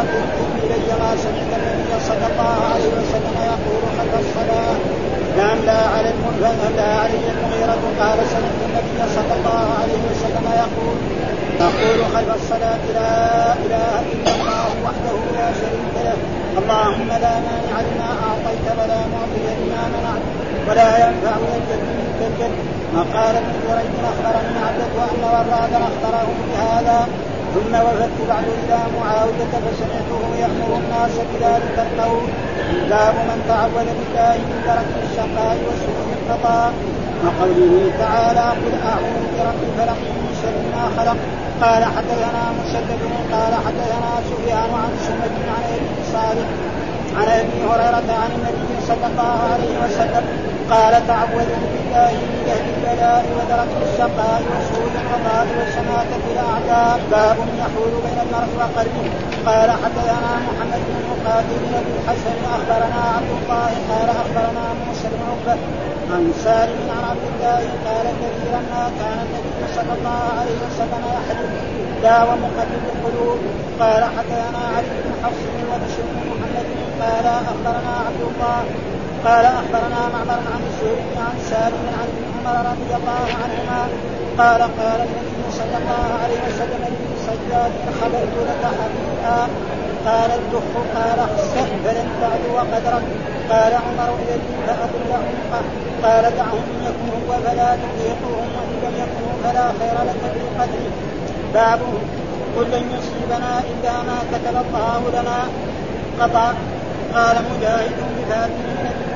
المغيرة إلي ما سمعت النبي صلى الله عليه وسلم يقول خلف الصلاة. نعم لا على لا علي المغيرة قال سمعت النبي صلى الله عليه وسلم يقول يقول خلف الصلاة لا إله إلا الله وحده لا شريك له. اللهم لا مانع لما أعطيت ولا معطي لما منعت ولا ينفع الجد منك الجد. وقال ابن جريج أخبرني عبدة أن ورادا أخبره بهذا. ثم وفدت بعد إلى معاويه فسمعته يأمر الناس بذلك القول. باب من تعود بالله من درك الشقاء وسوء القضاء وقوله تعالى قل أعوذ برب الفلق من شر ما خلق. قال حدثنا مسدد قال حدثنا سفيان عن سمد عن أبي صالح عن أبي هريرة عن النبي صلى الله عليه وسلم قال تعوذوا بالله من جهل البلاء ودرك الشقاء وسوء القضاء وشماتة الاعداء باب يحول بين المرء وقلبه قال حدثنا محمد بن مقاتل بن الحسن اخبرنا عبد الله قال اخبرنا موسى بن عقبه عن سالم عن عبد الله قال كثيرا ما كان النبي صلى الله عليه وسلم يحلف لا ومقلب القلوب قال حدثنا علي بن حفص وبشر بن محمد قال أخبرنا عبد الله قال أخبرنا معمر عن الزهري عن سالم عن ابن عمر رضي الله عنهما قال قال النبي صلى الله عليه وسلم صياد خبرت لك حديثا قال الدخ قال أخسر فلن تعد وقدرك قال عمر الذي فاقل عنقه قال دعهم ان يكن هو فلا تطيقهم وإن لم يكن فلا خير لك في قتله باب قل لن يصيبنا إلا ما كتب الله لنا. قطع قال مجاهد بفاتن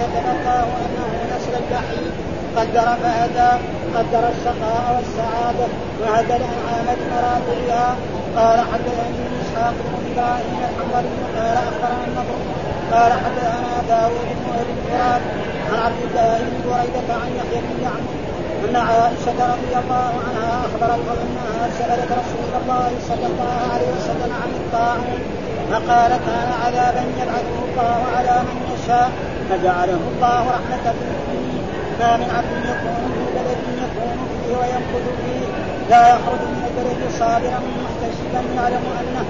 كتب الله انه نسل الجحيم قدر فهدى قدر الشقاء والسعادة وهدى الأنعام بمراجعها قال حدثني إسحاق بن إبراهيم الحنظلي قال اخبرنا النضر قال حدثنا داوود بن أبي التراب عن عبد الله بن بريدة عن يحيى بن يعمر أن عائشة رضي الله عنها أخبرته انها سالت رسول الله صلى الله عليه وسلم عن الطاعون فقال كان عذابا يبعثه الله على من يشاء فجعله الله رحمة للمؤمنين ما من عبد يكون في بلد يكون فيه ويمكث فيه لا يخرج من البلد صابرا محتسبا يعلم انه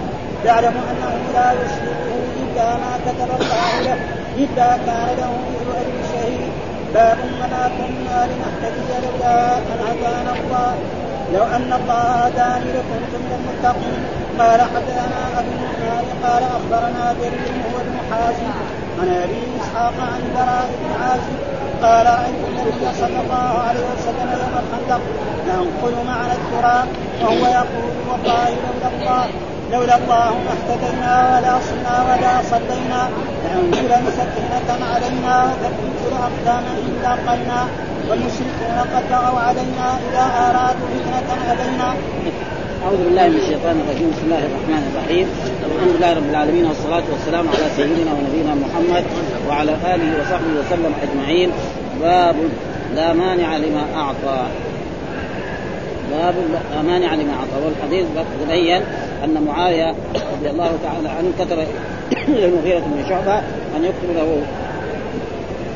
يعلم أنه لا يصيبه إلا ما كتب الله له إلا كان له مثل اجر شهيد. باب وما كنا لنهتدي لولا أن هدانا الله. لو أن الله هداني لكنت من المتقين قال حدثنا النعمان قال أخبرنا جرير هو ابن حازم عن ابي إسحاق عن براء بن عازم قال رايت النبي صلى الله عليه وسلم يوم الخندق ينقل معنا التراب. وهو يقول والله لولا الله لولا الله ما اهتدينا ولا صلنا ولا صلينا. لانزلا سكينة علينا وتنزل أقداما ان لاقينا والمشركون قد بغوا علينا إذا أرادوا فتنة ابينا أعوذ بالله من الشيطان الرجيم. بسم الله الرحمن الرحيم. الحمد لله رب العالمين والصلاة والسلام على سيدنا ونبينا محمد وعلى آله وصحبه وسلم أجمعين. باب لا مانع لما أعطى. باب لا مانع لما أعطى. والحديث تبين أن معاوية رضي الله تعالى عنه كتب إلى المغيرة بن شعبة أن يكتب له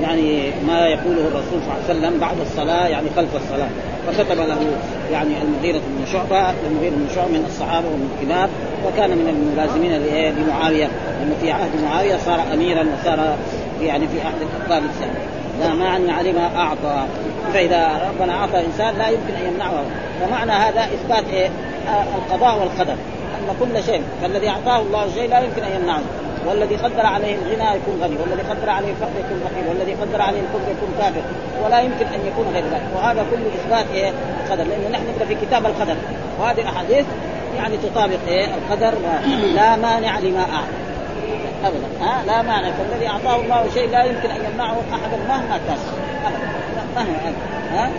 يعني ما يقوله الرسول صلى الله عليه وسلم بعد الصلاة يعني خلف الصلاة. فكتب له يعني المغيرة بن شعبة المغيرة بن شعبة من الصحابة ومن الكبار وكان من الملازمين لمعاوية لأنه في عهد معاوية صار أميرا وصار يعني في أحد الأقطاب الثانية. لا معنى على ما أعطى. فإذا ربنا أعطى إنسان لا يمكن أن يمنعه. فمعنى هذا إثبات إيه؟ القضاء والقدر. أن كل شيء فالذي أعطاه الله شيء لا يمكن أن يمنعه. والذي قدر عليه الغنى يكون غني والذي قدر عليه الفقر يكون فقير والذي قدر عليه الكفر يكون كافر. ولا يمكن أن يكون غير ذلك. وهذا كله إثبات إيه؟ القدر لأنه نحن في كتاب القدر. وهذه الأحاديث يعني تطابق إيه؟ القدر لا مانع لما أعطى. ابدا. ها؟ لا مانع. فالذي أعطاه الله شيء لا يمكن أن يمنعه أحدا مهما كان. ها؟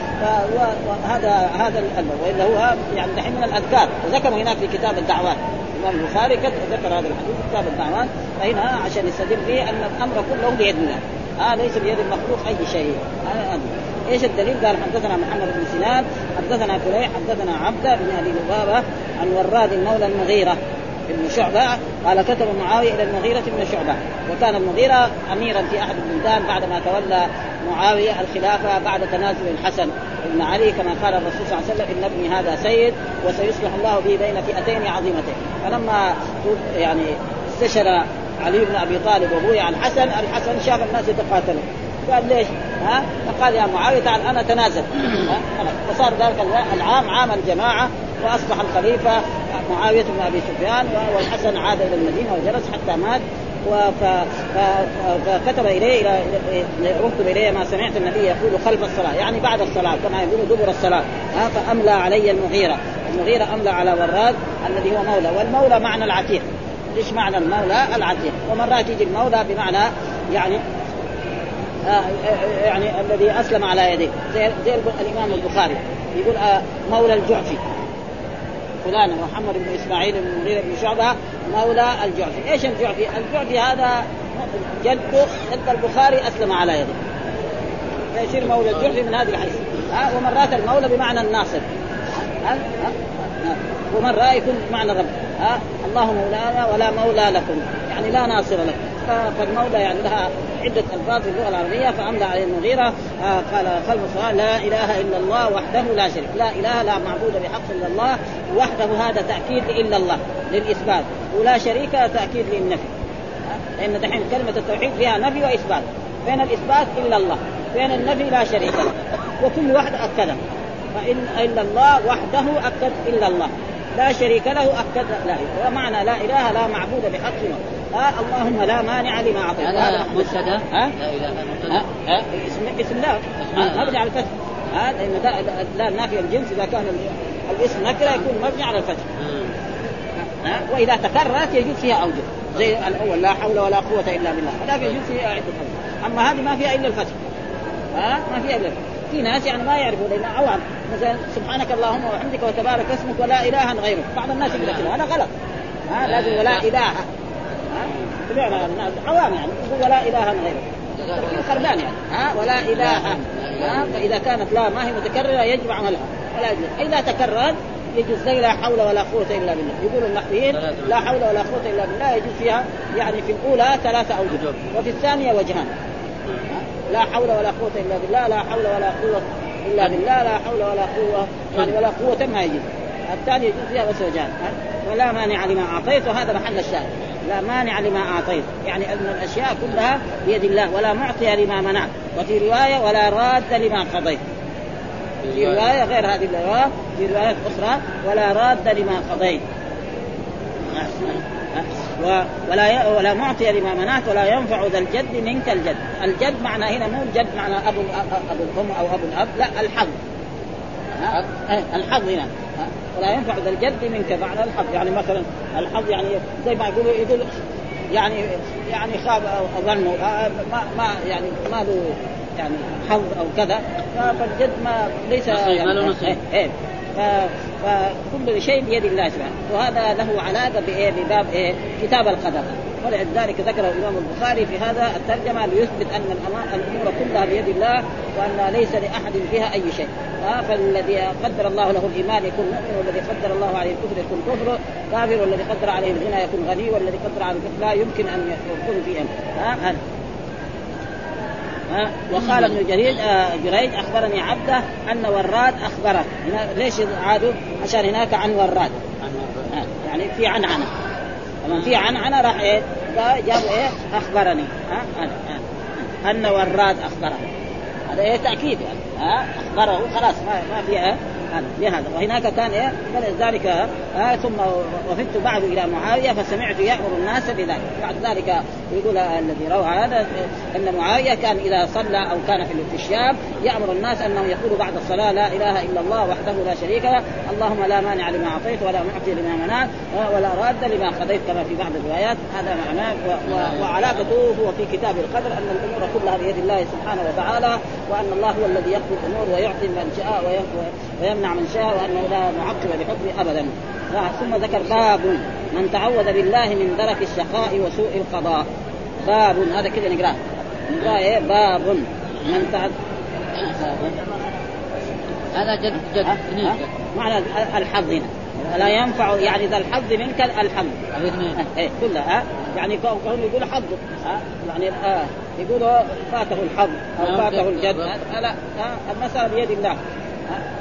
وهذا هذا الأمر. والا هو يعني دحين من الأذكار. وذكر هناك في كتاب الدعوات. الإمام البخاري ذكر هذا الحديث كتاب الدعوات فهنا عشان يستدل به أن الأمر كله بيد الله. آه ليس بيد المخلوق أي شيء. آه إيش الدليل؟ قال حدثنا محمد بن سنان حدثنا كليح حدثنا عبده بن أبي لبابة عن وراد مولى المغيرة. ابن شعبة قال كتب معاوية إلى المغيرة بن شعبة وكان المغيرة أميرا في أحد البلدان بعدما تولى معاوية الخلافة بعد تنازل الحسن بن علي كما قال الرسول صلى الله عليه وسلم إن ابني هذا سيد وسيصلح الله به بين فئتين عظيمتين فلما يعني استشر علي بن أبي طالب وبويع الحسن الحسن شاف الناس يتقاتلون قال ليش؟ ها؟ فقال يا معاوية تعال أنا تنازل ها؟ وصار ذلك العام عام الجماعة وأصبح الخليفة معاوية بن أبي سفيان والحسن عاد إلى المدينة وجلس حتى مات فكتب إليه اكتب إليه ما سمعت النبي يقول خلف الصلاة يعني بعد الصلاة كما يقول دبر الصلاة فأملى علي المغيرة المغيرة أملى على وراد الذي هو مولى والمولى معنى العتيق إيش معنى المولى؟ العتيق ومرات يجي المولى بمعنى يعني آه يعني الذي أسلم على يديه زي, زي الإمام البخاري يقول آه مولى الجعفي. فلان محمد بن إسماعيل بن المغيرة بن شعبة مولى الجعفي، إيش الجعفي؟ الجعفي هذا جده جد البخاري أسلم على يده. فيصير مولى الجعفي من هذه الحيث، ها؟ ومرات المولى بمعنى الناصر. ها؟ ها؟ ومرة يكون بمعنى الرب، ها؟ الله مولانا ولا مولى لكم، يعني لا ناصر لكم. فالمولى يعني لها عدة ألفاظ في اللغة العربية فأملى عليه المغيرة آه قال خلف الصلاة لا إله إلا الله وحده لا شريك لا إله لا معبود بحق إلا الله وحده هذا تأكيد إلا الله للإثبات ولا شريك تأكيد للنفي. لأن دحين كلمة التوحيد فيها نفي وإثبات بين الإثبات إلا الله بين النفي لا شريك له وكل واحد أكده فإن إلا الله وحده أكد إلا الله لا شريك له أكد لا ومعنى لا إله لا معبود بحق آه اللهم لا مانع لما أعطيت. هذا مبتدا ها؟ لا إله إلا ها؟ اسم اسم الله. مبني على الفتح. ها لأن لا نافي الجنس إذا كان الاسم نكرة يكون مبني على الفتح. ها؟ وإذا تكررت يجوز فيها أوجه. زي الأول لا حول ولا قوة إلا بالله. هذا يجوز فيها عده أما هذه ما فيها إلا الفتح. ها؟ ما فيها إلا الفتح. في ناس يعني ما يعرفوا لأن عوام مثلا سبحانك اللهم وبحمدك وتبارك اسمك ولا اله غيرك. بعض الناس يقول هذا غلط. ها؟ لازم ولا إله. فعلا الناس عوام يعني. يقول ولا إله غيره خربان يعني. ها؟ ولا إله فإذا كانت لا ما هي متكررة يجب عملها ولا يجوز. إذا تكررت يجوز زي لا حول ولا قوة إلا بالله. يقول النحويين لا حول ولا قوة إلا بالله. يجوز فيها يعني في الأولى ثلاثة أوجه وفي الثانية وجهان. لا حول ولا قوة إلا بالله. لا حول ولا قوة إلا بالله. لا حول ولا قوة يعني ولا قوة ما يجوز. الثاني يجوز فيها بس وجهان. ولا مانع لما أعطيت وهذا محل الشاهد. لا مانع لما أعطيت. يعني أن الأشياء كلها بيد الله ولا معطي لما منعت. وفي رواية ولا راد لما قضيت. في رواية. غير هذه الرواية في روايات أخرى ولا راد لما قضيت. ولا ولا معطي لما منعت ولا ينفع ذا الجد منك الجد، الجد معنى هنا مو الجد معنى ابو أبو الأم أو أبو الأب، لا الحظ. الحظ هنا. ولا ينفع ذا الجد منك معنى الحظ. يعني مثلا الحظ يعني زي ما يقولوا يقول يعني يعني خاب أو ظنه ما ما يعني ما له يعني حظ أو كذا. فالجد ما ليس يعني ما له نصيب. إيه فكل شيء بيد الله سبحانه وهذا له علاقة بإيه؟ بباب إيه؟ كتاب القدر. ولذلك ذكره الإمام البخاري في هذا الترجمة ليثبت أن الأمور كلها بيد الله وأن ليس لأحد فيها أي شيء. فالذي قدر الله له الإيمان يكون مؤمن والذي قدر الله عليه الكفر يكون كفر كافر والذي قدر عليه الغنى يكون غني والذي قدر عليه الكفر لا يمكن أن يكون فيه ها ها وقال ابن جريج آه جريج أخبرني عبده أن وراد أخبره. ليش عادوا؟ عشان هناك عن وراد. آه يعني في عنعنه لما في عنعنه راح إيه جابوا إيه؟ أخبرني. ها؟ آه أن وراد أخبره. هذا إيه تأكيد يعني. ها؟ أخبره خلاص ما ما في إيه لهذا وهناك كان إيه؟ فلذلك آه ثم وفدت بعد إلى معاوية فسمعت يأمر الناس بذلك. بعد ذلك يقول الذي روى هذا أن معاوية كان إذا صلى أو كان في الشام يأمر الناس أنهم يقولوا بعد الصلاة لا إله إلا الله وحده لا شريك له اللهم لا مانع لما أعطيت ولا معطي لما منعت ولا راد لما قضيت كما في بعض الروايات. هذا معناه وعلاقته هو في كتاب القدر أن الأمور كلها بيد الله سبحانه وتعالى وأن الله هو الذي يقضي الأمور ويعطي من شاء ويمنع يمنع من شاء وأنه لا معقب لحكمه أبدا. ثم ذكر باب من تعوذ بالله من درك الشقاء وسوء القضاء. باب هذا كذا نقرأه. نقرأه إيه؟ باب. من تعوذ هذا جد جد معنى الحظ هنا. لا ينفع يعني ذا الحظ منك الحظ. إيه كلها يعني كون يقول حظ يعني آه يقول فاته الحظ أو فاته الجد. لا المساله بيد الله.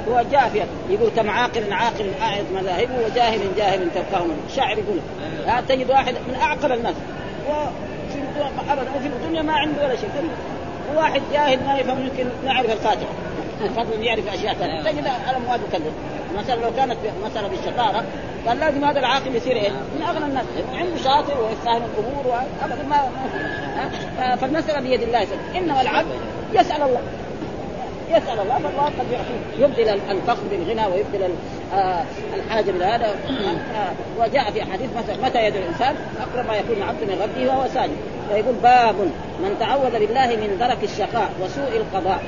هو جاء في يقول كم عاقل عاقل اعد مذاهبه وجاهل جاهل تفقهه الشاعر يقول ها تجد واحد من أعقل الناس. وفي ابدا وفي الدنيا ما عنده ولا شيء. وواحد جاهل ما يفهم يمكن ما يعرف الفاتحه فضل يعرف أشياء ثانية. تجد الأموال كذب مثلا لو كانت مساله بالشطارة قال لازم هذا العاقل يصير إيه؟ من أغنى الناس. عنده شاطر ويفهم الأمور ابدا ما فالمسألة بيد الله. سبحانه إنما العبد يسأل الله. يسأل الله فالله قد يعطيه يبدل الفقر بالغنى ويبدل آه، الحاجة بهذا آه، وجاء في مثلا متى يدعو الإنسان؟ أقرب ما يكون العبد من ربه وهو ساجد. فيقول باب من تعوذ بالله من درك الشقاء وسوء القضاء.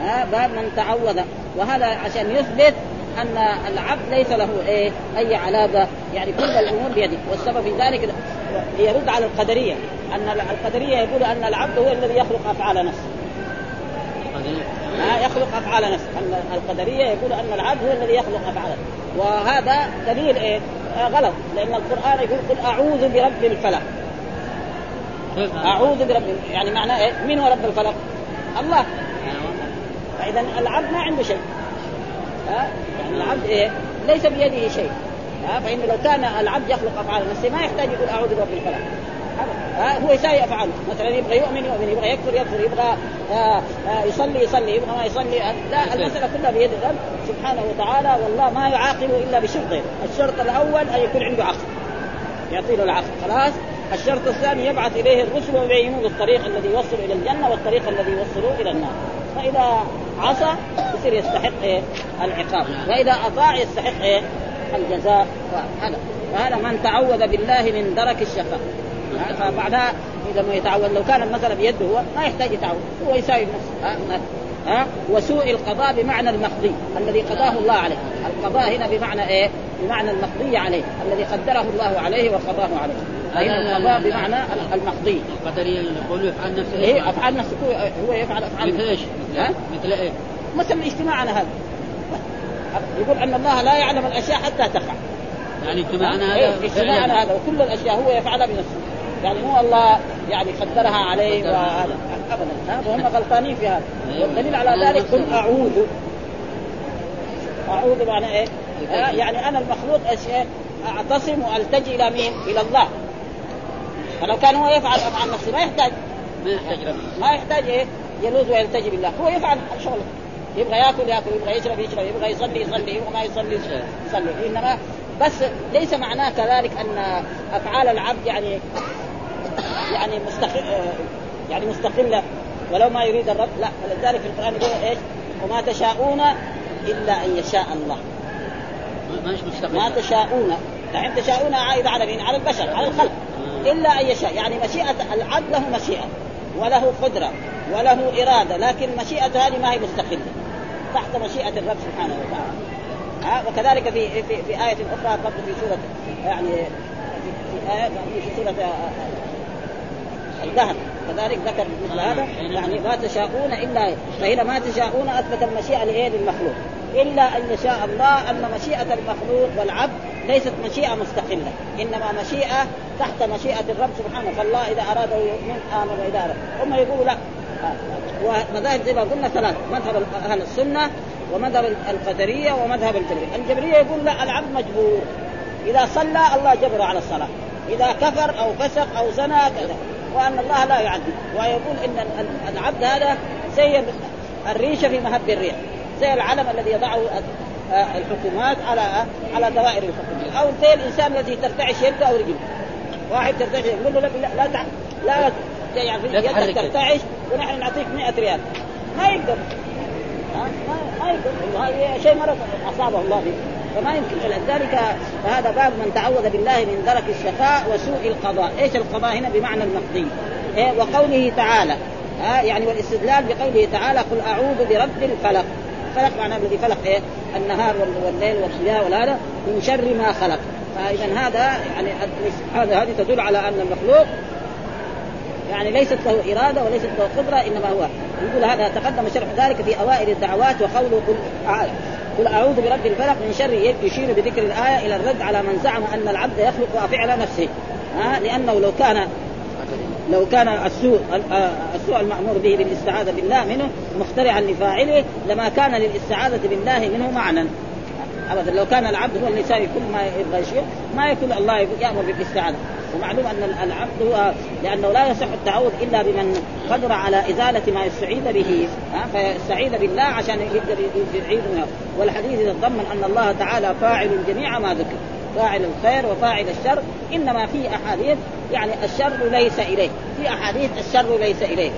ها باب من تعوذ. وهذا عشان يثبت أن العبد ليس له إيه؟ أي علاقة. يعني كل الأمور بيده. والسبب في ذلك يرد على القدرية. أن القدرية يقول أن العبد هو الذي يخلق أفعال نفسه. ها يخلق أفعال نفسه. القدرية يقول أن العبد هو الذي يخلق افعال وهذا دليل إيه؟ آه غلط. لأن القرآن يقول قل أعوذ برب الفلق. أعوذ برب يعني معناه إيه؟ من هو رب الفلق؟ الله. فإذا العبد ما عنده شيء. ها يعني العبد إيه؟ ليس بيده شيء. ها فإن لو كان العبد يخلق أفعال نفسه ما يحتاج يقول أعوذ برب الفلق. ها هو يساوي افعاله مثلا يبغى يؤمن يؤمن. يبغى يكفر يكفر. يبغى آه آه يصلي يصلي. يبغى ما يصلي. لا المسألة كلها بيد الرب سبحانه وتعالى والله ما يعاقب إلا بشرطين الشرط الأول أن يكون عنده عقل. يعطي له العقل. خلاص؟ الشرط الثاني يبعث إليه الرسل ويبينون الطريق الذي يوصل إلى الجنة والطريق الذي يوصل إلى النار. فإذا عصى يصير يستحق إيه؟ العقاب. وإذا أطاع يستحق إيه؟ الجزاء. هذا وهذا من تعوذ بالله من درك الشقاء. فبعدها إذا ما يتعوذ لو كان المساله بيده هو ما يحتاج يتعوذ هو يساوي نفسه ها وسوء القضاء بمعنى المقضي الذي قضاه الله عليه. القضاء هنا بمعنى إيه؟ بمعنى المقضي عليه الذي قدره الله عليه وقضاه عليه. فهنا القضاء بمعنى المقضي؟ القدرية يقول يفعل نفسه. إيه افعال نفسه هو يفعل افعال مثل إيش؟ مثل إيه؟ مثلا اجتماعنا هذا. يقول أن الله لا يعلم الأشياء حتى تقع يعني اجتماعنا هذا إيه اجتماعنا هذا وكل الأشياء هو يفعلها بنفسه. يعني مو الله يعني قدرها عليه وهذا ابدا وهم غلطانين في هذا. والدليل على ذلك قل أعوذ. أعوذ معنى إيه؟ يعني أنا المخلوق اشياء أعتصم والتجي إلى مين؟ إلى الله. فلو كان هو يفعل افعال نفسه ما يحتاج. ما يحتاج ما يحتاج إيه؟ يلوذ ويلتجي بالله هو يفعل شغله. يبغى يأكل يأكل يبغى يشرب يشرب يبغى يصلي يصلي يبغى ما يصلي يصلي. إنما بس ليس معناه كذلك أن أفعال العبد يعني يعني مستقل يعني مستقله ولو ما يريد الرب لا فلذلك في القرآن يقول إيش؟ وما تشاءون إلا أن يشاء الله. مش مستقل؟ ما تشاءون. يعني تشاءون عائد على مين؟ على البشر على الخلق. إلا أن يشاء. يعني مشيئه العبد له مشيئة وله قدرة وله إرادة لكن مشيئته هذه ما هي مستقلة. تحت مشيئة الرب سبحانه وتعالى. ها؟ وكذلك في في في آية أخرى برضه في سورة يعني في, في آية في سورة الدهر كذلك ذكر مثل هذا يعني ما تشاءون إلا فهنا ما تشاءون أثبت المشيئة لايه للمخلوق إلا أن يشاء الله أن مشيئة المخلوق والعبد ليست مشيئة مستقلة إنما مشيئة تحت مشيئة الرب سبحانه. فالله إذا اراد يؤمن آمن وإذا أراد. هم يقولوا لا. ومذاهب زي ما قلنا ثلاث مذهب أهل السنة ومذهب القدرية ومذهب الجبرية، الجبرية يقول لا العبد مجبور. إذا صلى الله جبر على الصلاة، إذا كفر أو فسق أو زنى كذا، وأن الله لا يعذب، ويقول إن العبد هذا زي الريشه في مهب الريح، زي العلم الذي يضعه الحكومات على على دوائر الحكم، أو زي الإنسان الذي ترتعش يده أو رجله. واحد ترتعش يقول له لا لا لا, يعني يدك ترتعش ونحن نعطيك 100 ريال. ما يقدر. ما يقدر. هذا شيء مرض أصابه الله به فما يمكن فلذلك فهذا باب من تعوذ بالله من درك الشقاء وسوء القضاء، إيش القضاء هنا؟ بمعنى المقضي؟ إيه؟ وقوله تعالى. ها؟ يعني والاستدلال بقوله تعالى قل أعوذ برب الفلق. فلق معناه الذي فلق إيه؟ النهار وال- والليل والضياء والهذا من شر ما خلق. فاذا هذا يعني هذا هذه تدل على أن المخلوق يعني ليست له إرادة وليست له قدرة إنما هو يقول هذا تقدم شرح ذلك في أوائل الدعوات وقوله قل قل أعوذ برب الفلق من شر يشير بذكر الآية إلى الرد على من زعم أن العبد يخلق فعل نفسه. ها لأنه لو كان لو كان السوء آه، السوء المأمور به بالإستعاذة بالله منه مخترعا لفاعله لما كان للإستعاذة بالله منه معنى. ابدا. لو كان العبد هو اللي يساوي كل ما يبغى يشيء ما يكون الله يأمر بالاستعاذه ومعلوم أن العبد هو لأنه لا يصح التعوذ إلا بمن قدر على إزالة ما يستعيذ به. فيستعيذ بالله عشان يقدر منها والحديث يتضمن أن الله تعالى فاعل جميع ما ذكر. فاعل الخير وفاعل الشر. إنما في أحاديث يعني الشر ليس إليه. في أحاديث الشر ليس إليه.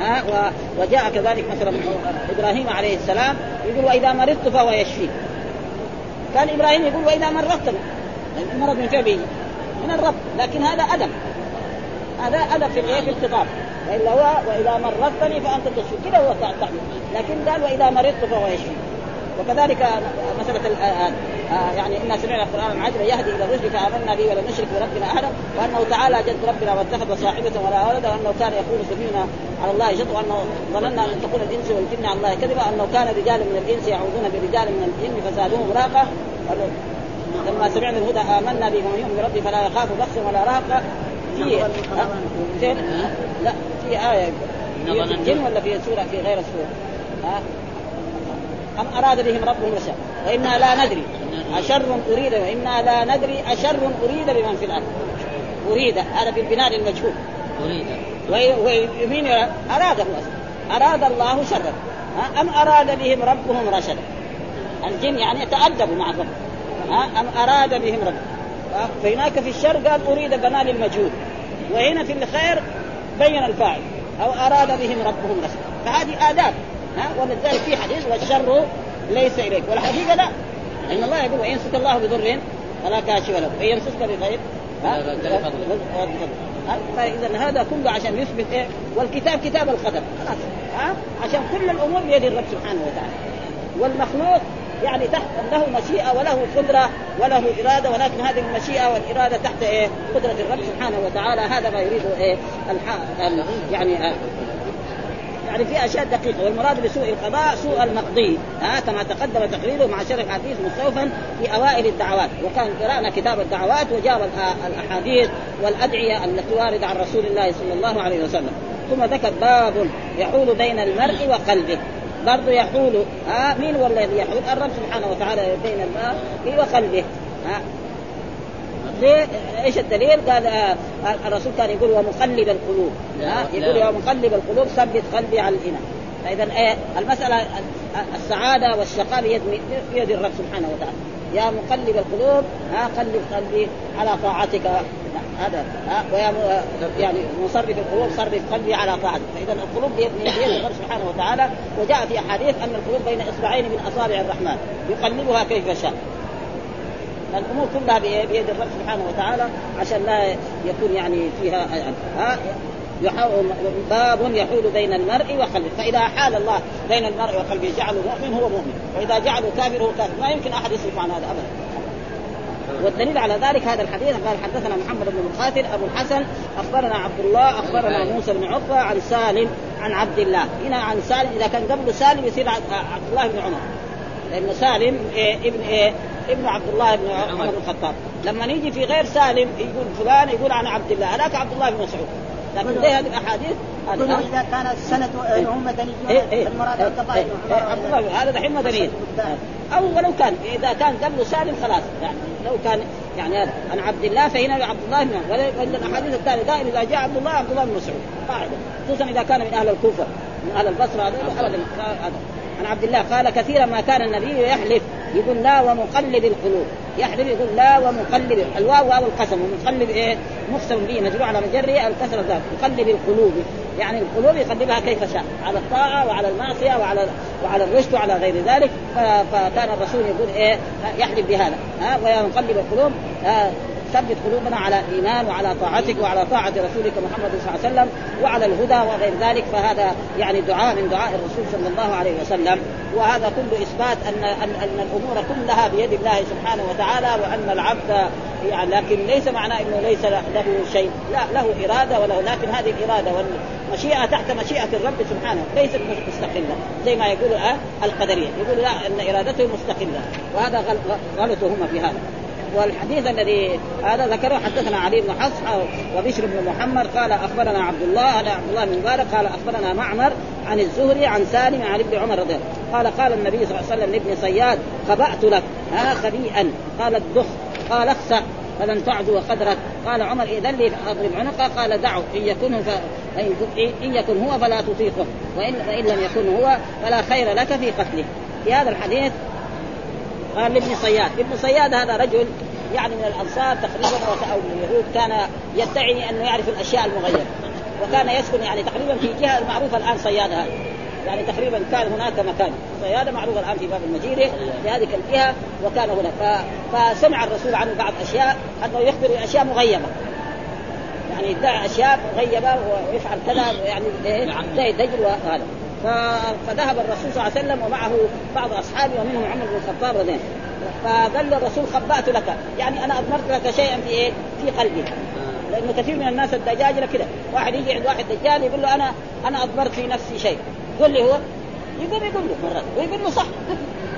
ها وجاء كذلك مثلا إبراهيم عليه السلام يقول وإذا مرضت فهو يشفي كان إبراهيم يقول وإذا مرضت المرض من فين بيجي؟ من الرب. لكن هذا أدب. هذا أدب في الايه في الخطاب وإلا هو وإذا مرضتني فأنت تشفي. كذا هو تعبير لكن قال وإذا مرضت فهو يشفي. وكذلك آه، يعني إنا سمعنا القرآن عجبا يهدي إلى الرشد فآمنا به ولم نشرك بربنا أحدا. وأنه تعالى جد ربنا واتخذ صاحبة ولا ولدا وأنه كان يقول سفينا على الله جد وأنه ظننا أن تكون الإنس والجن على الله كذبا وأنه كان رجال من الإنس يعوذون برجال من الجن فزادوهم راقة لما سمعنا الهدى آمنا به ومن يؤمن بربه فلا يخاف بخسا ولا رهقا في؟ لا في آية. في الجن ولا في سورة في غير السورة؟ ها؟ أم أراد بهم ربهم رشدا وإنا لا ندري. أشر أريد وإنا لا ندري أشر أريد بمن في الأرض. أريد. هذا بالبناء للمجهول أريد. وي- ويمين أراد الله. أراد الله شرا؟ أم أراد بهم ربهم رشدا. الجن يعني يتأدبوا مع الرب؟ أم أراد بهم رب ها؟ فهناك في الشر قال أريد بناء للمجهول وهنا في الخير بين الفاعل. أو أراد بهم ربهم رشدا. فهذه آداب. ها ولذلك في حديث والشر ليس إليك والحقيقة لا إن الله يقول وإن يمسك الله بضر فلا كاشف له وإن يمسسك بخير؟ فاذا هذا كله عشان يثبت إيه والكتاب كتاب القدر خلاص ها عشان كل الأمور بيد الرب سبحانه وتعالى والمخلوق يعني تحت له مشيئه وله قدره وله اراده ولكن هذه المشيئه والاراده تحت إيه قدره الرب سبحانه وتعالى هذا ما يريده إيه الح... ال- يعني آه، يعني في أشياء دقيقة والمراد بسوء القضاء سوء المقضي. ها كما تقدم تقريره مع شرح الحديث مستوفا في أوائل الدعوات. وكان قرأنا كتاب الدعوات وجاب الأحاديث والأدعية التي واردة عن رسول الله صلى الله عليه وسلم. ثم ذكر باب يحول بين المرء وقلبه. برضه يحول ها مين هو الذي يحول؟ الرب سبحانه وتعالى بين المرء وقلبه. ها ليه إيش الدليل؟ قال آه الرسول كان يقول ومقلب القلوب. لا، يقول لا. ومقلب القلوب ثبت قلبي على الايمان فاذا إيه المسألة السعادة والشقاء بيد بيد الرب سبحانه وتعالى. يا مقلب القلوب ها قلب قلبي على طاعتك. هذا ها ويا يعني مصرف القلوب صرف قلبي على طاعتك. فاذا القلوب بيد الرب سبحانه وتعالى. وجاء في أحاديث أن القلوب بين إصبعين من أصابع الرحمن. يقلبها كيف شاء الأمور كلها بي- بيد الرب سبحانه وتعالى عشان لا يكون يعني فيها ها؟ باب يحول بين المرء وقلبه. فإذا حال الله بين المرء وقلبه جعله مؤمن هو مؤمن. وإذا جعله كافر هو كافر. ما يمكن أحد يصرف عن هذا ابدا. والدليل على ذلك هذا الحديث قال حدثنا محمد بن مقاتل أبو الحسن أخبرنا عبد الله أخبرنا موسى بن عقبة عن سالم عن عبد الله. هنا عن سالم إذا كان قبله سالم يصير عبد عبد الله بن عمر. لأنه سالم إيه ابن إيه ابن عبد الله بن عمر بن الخطاب. لما نيجي في غير سالم يقول فلان يقول عن عبد الله هذاك عبد الله بن مسعود. لكن ليه هذه الأحاديث كله؟ إذا كان السند هم مدنيون إيه إيه المراد إيه القبائل إيه عبد الله هذا دحين مدنيين. أو ولو كان إذا كان قبله سالم خلاص. يعني لو كان يعني هذا عن عبد الله فهنا عبد الله بن وإن الأحاديث الثانية دائما إذا جاء عبد الله عبد الله بن مسعود. قاعدة. خصوصا إذا كان من أهل الكوفة من أهل البصرة ابدا هذا. عن عبد الله قال كثيرا ما كان النبي يحلف يقول لا ومقلب القلوب. يحلف يقول لا ومقلب الواو واو القسم ومقلب إيه؟ مقسم به مجروع على مجره الكسر ذات مقلب القلوب. يعني القلوب يقلبها كيف شاء على الطاعة وعلى المعصية وعلى وعلى الرشد وعلى غير ذلك. فكان الرسول يقول إيه؟ يحلف بهذا. ها؟ ويا مقلب القلوب ثبت قلوبنا على الايمان وعلى طاعتك وعلى طاعة رسولك محمد صلى الله عليه وسلم وعلى الهدى وغير ذلك فهذا يعني دعاء من دعاء الرسول صلى الله عليه وسلم. وهذا كله إثبات ان ان, أن الأمور كلها بيد الله سبحانه وتعالى وأن العبد يعني لكن ليس معناه إنه ليس له شيء لا له إرادة وله لكن هذه الإرادة والمشيئة تحت مشيئة الرب سبحانه ليست مستقلة زي ما يقول آه القدرية يقول لا إن إرادته مستقلة وهذا غلطهم في هذا. والحديث الذي هذا ذكره حدثنا علي بن حفص وبشر بن محمد قال أخبرنا عبد الله أنا عبد الله بن مبارك قال أخبرنا معمر عن الزهري عن سالم عن ابن عمر رضي الله قال قال النبي صلى الله عليه وسلم لابن صياد خبأت لك ها خبيئا. قال الدخ. قال اخسأ فلن تعدو قدرك. قال عمر إذن لي اضرب عنقه قال دعه إن يكن ف... إن يكن هو فلا تطيقه وإن وإن لم يكن هو فلا خير لك في قتله. في هذا الحديث قال لابن صياد ابن صياد هذا رجل يعني من الأنصار تقريبا أو من اليهود كان يدعي أنه يعرف الأشياء المغيبه وكان يسكن يعني تقريبا في جهة المعروفه الآن صياده هذه يعني تقريبا كان هناك مكان صياده معروفه الآن في باب المجيري في هذه الجهة وكان هناك فسمع الرسول عنه بعض أشياء أنه يخبر باشياء مغيبة. يعني يدعي أشياء مغيبة ويفعل كذا يعني إيه؟ دجل وهذا. فذهب الرسول صلى الله عليه وسلم ومعه بعض أصحابه ومنهم عمر بن الخطاب رضي الله فقال له الرسول خبأت لك. يعني أنا أضمرت لك شيئا في إيه؟ في قلبي. لأنه كثير من الناس الدجاجله كده. واحد يجي عند واحد دجال يقول له أنا أنا أضمرت في نفسي شيء. يقول لي هو؟ يقول يقول له مرات ويقول له صح.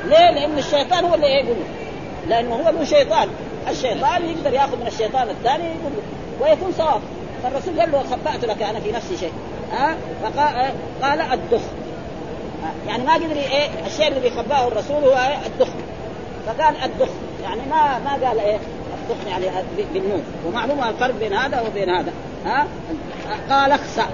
ليه؟ لأن الشيطان هو اللي إيه يقول له لأنه هو له شيطان. الشيطان يقدر يأخذ من الشيطان الثاني يقول له ويكون صواب. فالرسول قال له خبأت لك. أنا في نفسي شيء. ها؟ فقال قال الدخ يعني ما قدر إيه؟ الشيء اللي بيخباه الرسول هو إيه؟ الدخ فقال الدخ يعني ما ما قال إيه؟ الدخ يعني بالنون. ومعلومة الفرق بين هذا وبين هذا. ها؟ قال اخسأ.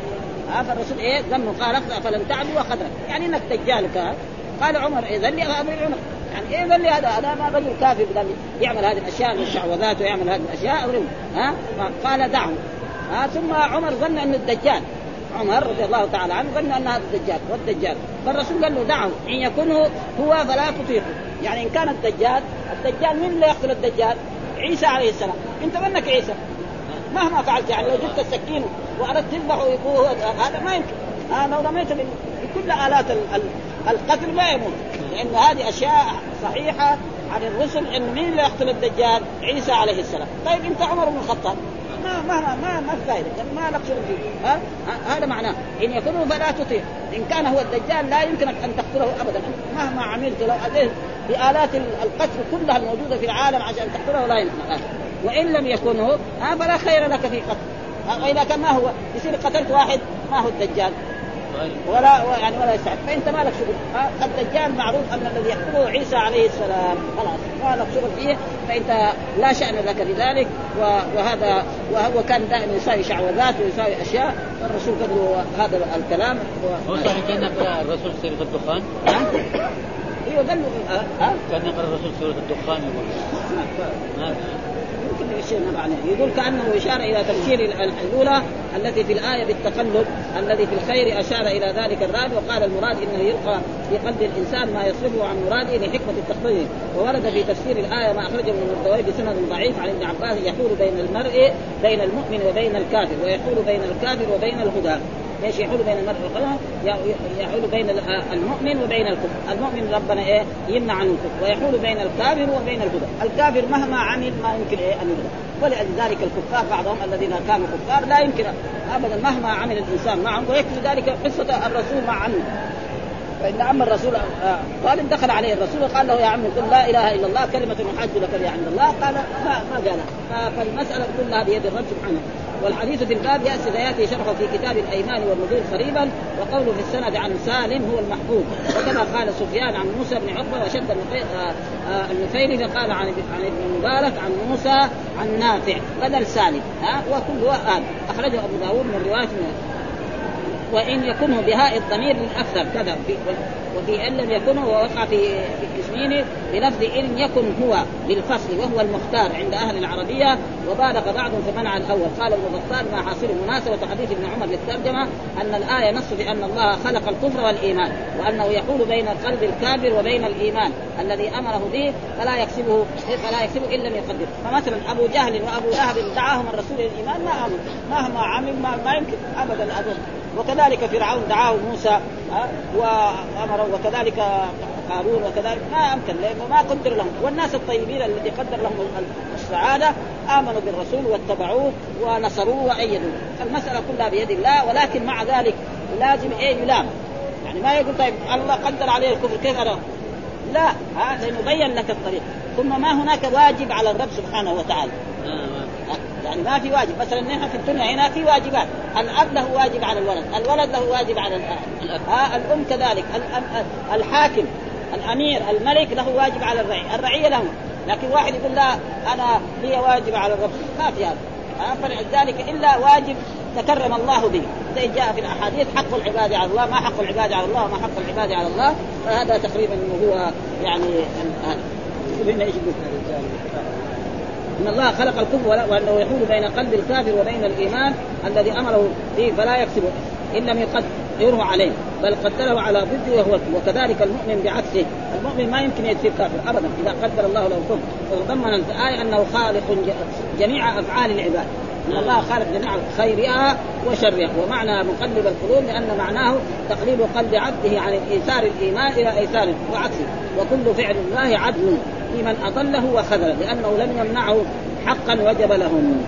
ها؟ فالرسول إيه؟ ذم قال اخسأ فلم تعدو وقدرك يعني إنك دجالك قال عمر اذا لي اضرب عنق يعني إيه قال لي هذا؟ أنا ما كافر بدل يعمل هذه الأشياء من الشعوذات ويعمل هذه الأشياء. ها؟ قال دعه ها؟ ثم عمر ظن إنه الدجال. عمر رضي الله تعالى عنه ظن ان هذا الدجال والدجال فالرسول قال له دعه إن يكن هو فلا تطيقه. يعني إن كان الدجال الدجال مين اللي يقتل الدجال؟ عيسى عليه السلام. أنت منك عيسى؟ مهما فعلت يعني لو جبت السكين وأردت تذبحه هذا ما يمكن. آه لو رميت بكل آلات القتل ما يموت. لأن هذه أشياء صحيحة عن الرسل إن مين اللي يقتل الدجال؟ عيسى عليه السلام، طيب أنت عمر بن الخطاب. ما ما ما ما فائده يعني ما لك شغل فيه. ها؟ هذا معناه. إن يكون فلا تطيع. إن كان هو الدجال لا يمكنك أن تقتله ابدا. مهما عملت لو أتيت بآلات القتل كلها الموجودة في العالم عشان تقتله لا يمكن. وإن لم يكن هو ها فلا خير لك في قتل. وإذا كان ما هو يصير قتلت واحد ما هو الدجال. ولا يعني ولا يستحق فأنت ما لك شغل الدجال معروف أن الذي يقتله عيسى عليه السلام. خلاص. ما لك شغل فيه. فأنت لا شأن لك بذلك وهذا وهو كان دائما يساوي شعوذات ويساوي أشياء. فالرسول قال له هذا الكلام. هو صحيح. كان الرسول سوره الدخان؟ أيوه قال له كان يقرأ الرسول سوره الدخان يقول. ما شيء معناه يقول كأنه اشار إلى تفسير الأولى التي في الآية بالتقلب الذي في الخير أشار إلى ذلك الرابع وقال المراد إنه يلقى في قلب الإنسان ما يصرفه عن مراده لحكمة التقدير. وورد في تفسير الآية ما أخرجه من المردوي بسند ضعيف عن ابن عباس يحول بين المرء بين المؤمن وبين الكافر ويحول بين الكافر وبين الهدى. إيش يحول بين المرء والقلم يحول بين المؤمن وبين الكفر. المؤمن ربنا إيه؟ يمنع عنه الكفر. ويحول بين الكافر وبين الهدى الكافر مهما عمل ما يمكن إيه أن يهدى ولذلك الكفار بعضهم الذين كانوا كفار لا يمكن ابدا مهما عمل الإنسان معهم. ويكفي ذلك قصة الرسول مع عمه فإن عم الرسول طالب دخل عليه الرسول وقال له يا عم قل لا إله إلا الله كلمة نحاج لك بها عند الله. قال ما ما قالها فالمسألة كلها بيد الرب سبحانه. والحديث في الباب يأتي سياتي شرحه في كتاب الأيمان والنذور قريبا وقوله في السند عن سالم هو المحفوظ. وكما قال سفيان عن موسى بن عقبة وشد النفيلي قال عن عن ابن مبارك عن موسى عن نافع. بدل سالم ها وكل هذا أخرجه أبو داود من رواية وإن يكن بهاء الضمير للاكثر كذا وفي إن لم يكن هو وقع في في اسمين بلفظ إن يكن هو بالفصل وهو المختار عند أهل العربية وبالغ بعضهم فمنع الأول. قال ابن بطال ما حاصل مناسبه حديث ابن عمر للترجمة أن الآية نص بان الله خلق الكفر والإيمان وأنه يحول بين قلب الكافر وبين الإيمان الذي أمره به فلا يكسبه فلا يكسبه إن لم يقدر. فمثلا أبو جهل وأبو لهب دعاهم الرسول إلى الايمان ما امن مهما عمل ما, ما يمكن ابدا أظن. وكذلك فرعون دعاه موسى وأمره وكذلك قارون وكذلك ما أمكن لأنه ما قدر لهم. والناس الطيبين الذي قدر لهم السعادة آمنوا بالرسول واتبعوه ونصروه وأيدوه. المسألة كلها بيد الله ولكن مع ذلك لازم إيه يلام. يعني ما يقول طيب الله قدر عليه الكفر كيف أنا لا هذا يبين لك الطريق. ثم ما هناك واجب على الرب سبحانه وتعالى. يعني ما في واجب. مثلا نحن في الدنيا هنا في واجبات. الأب له واجب على الولد. الولد له واجب على الأب. ها الأم كذلك. الحاكم الأمير الملك له واجب على الرعيه الرعيه له. لكن واحد يقول لا أنا لي واجب على الرب. ما في هذا. فلذلك إلا واجب تكرم الله به. زي جاء في الأحاديث حق العباد على الله ما حق العباد على الله وما حق العباد على الله. فهذا تقريبا هو يعني إيش إن الله خلق الكفر وأنه يحول بين قلب الكافر وبين الإيمان الذي أمره به فلا يكسبه ان لم يقدره عليه بل قدره على ضده وهو وكذلك المؤمن بعكسه. المؤمن ما يمكن يصير كافر ابدا إذا قدر الله له الكفر. وتضمن الآية أنه خالق جميع أفعال العباد. إن الله خالق جميع خيرها وشرها. ومعنى مقلب القلوب لأن معناه تقليب قلب عبده عن إيثار الإيمان إلى ايثار وعكسه. وكل فعل الله عدل. في من أضله وخذله لأنه لم يمنعه حقا وجب لهم.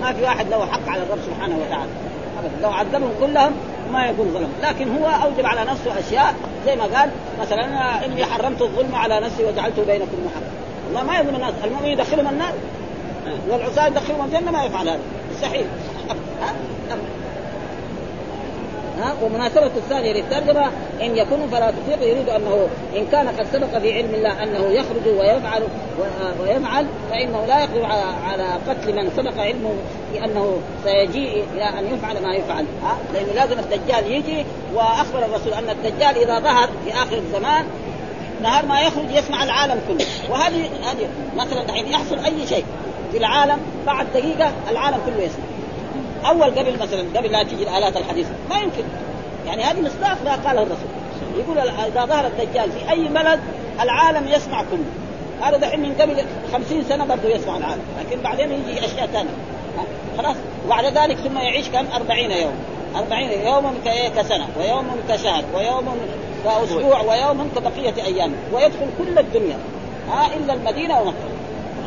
ما في واحد له حق على الرب سبحانه وتعالى ابدا. لو عذبهم كلهم ما يكون ظلم. لكن هو أوجب على نفسه أشياء زي ما قال مثلا إني حرمت الظلم على نفسي وجعلته بينكم محرم الله ما يظلم الناس المؤمن يدخلهم النار. والعصاة يدخلهم الجنة ما يفعل هذا. مستحيل ها؟ ومناسبة الثانية للترجمة إن يكون فلا تطيق يريد أنه إن كان قد سبق في علم الله أنه يخرج ويفعل ويفعل فإنه لا يقدر على على قتل من سبق علمه بأنه سيجيء إلى أن يفعل ما يفعل ها؟ لأنه لازم الدجال يجي وأخبر الرسول أن الدجال إذا ظهر في آخر الزمان نهار ما يخرج يسمع العالم كله. وهذه هذه مثلا الحين يحصل أي شيء في العالم بعد دقيقة العالم كله يسمع. اول قبل مثلا قبل لا تجي الالات الحديثه ما يمكن. يعني هذه مصداق ما قاله الرسول. يقول إذا ظهر الدجال في أي بلد العالم يسمع كله. هذا دحين من قبل خمسين سنة برضه يسمع العالم لكن بعدين يجي أشياء ثانية خلاص. وبعد ذلك ثم يعيش كم؟ أربعين يوم. أربعين يوم كسنة ويوم كشهر ويوم كأسبوع ويوم كبقية أيام ويدخل كل الدنيا. ها إلا المدينة ومكة.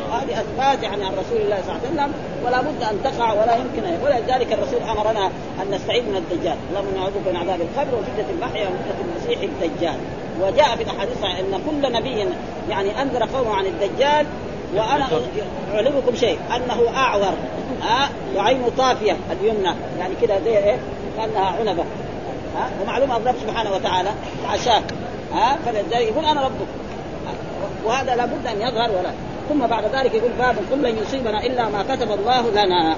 هذه اثبات يعني عن رسول الله صلى الله عليه وسلم ولا بد أن تقع ولا يمكن أن ولذلك الرسول أمرنا أن نستعيذ من الدجال. اللهم نعوذ من عذاب القبر وفتنه المحيا وفتنه المسيح الدجال. وجاء في الأحاديث إن كل نبي يعني أنذر قومه عن الدجال وأنا أعلمكم شيء أنه أعور ها وعينه طافية اليمنى. يعني كده زي إيه؟ كأنها عنبة. ها ومعلوم الرب سبحانه وتعالى. عشاك. ها فلذلك يقول أنا ربك. وهذا لابد أن يظهر ولا ثم بعد ذلك يقول باب قل لن يصيبنا إلا ما كتب الله لنا.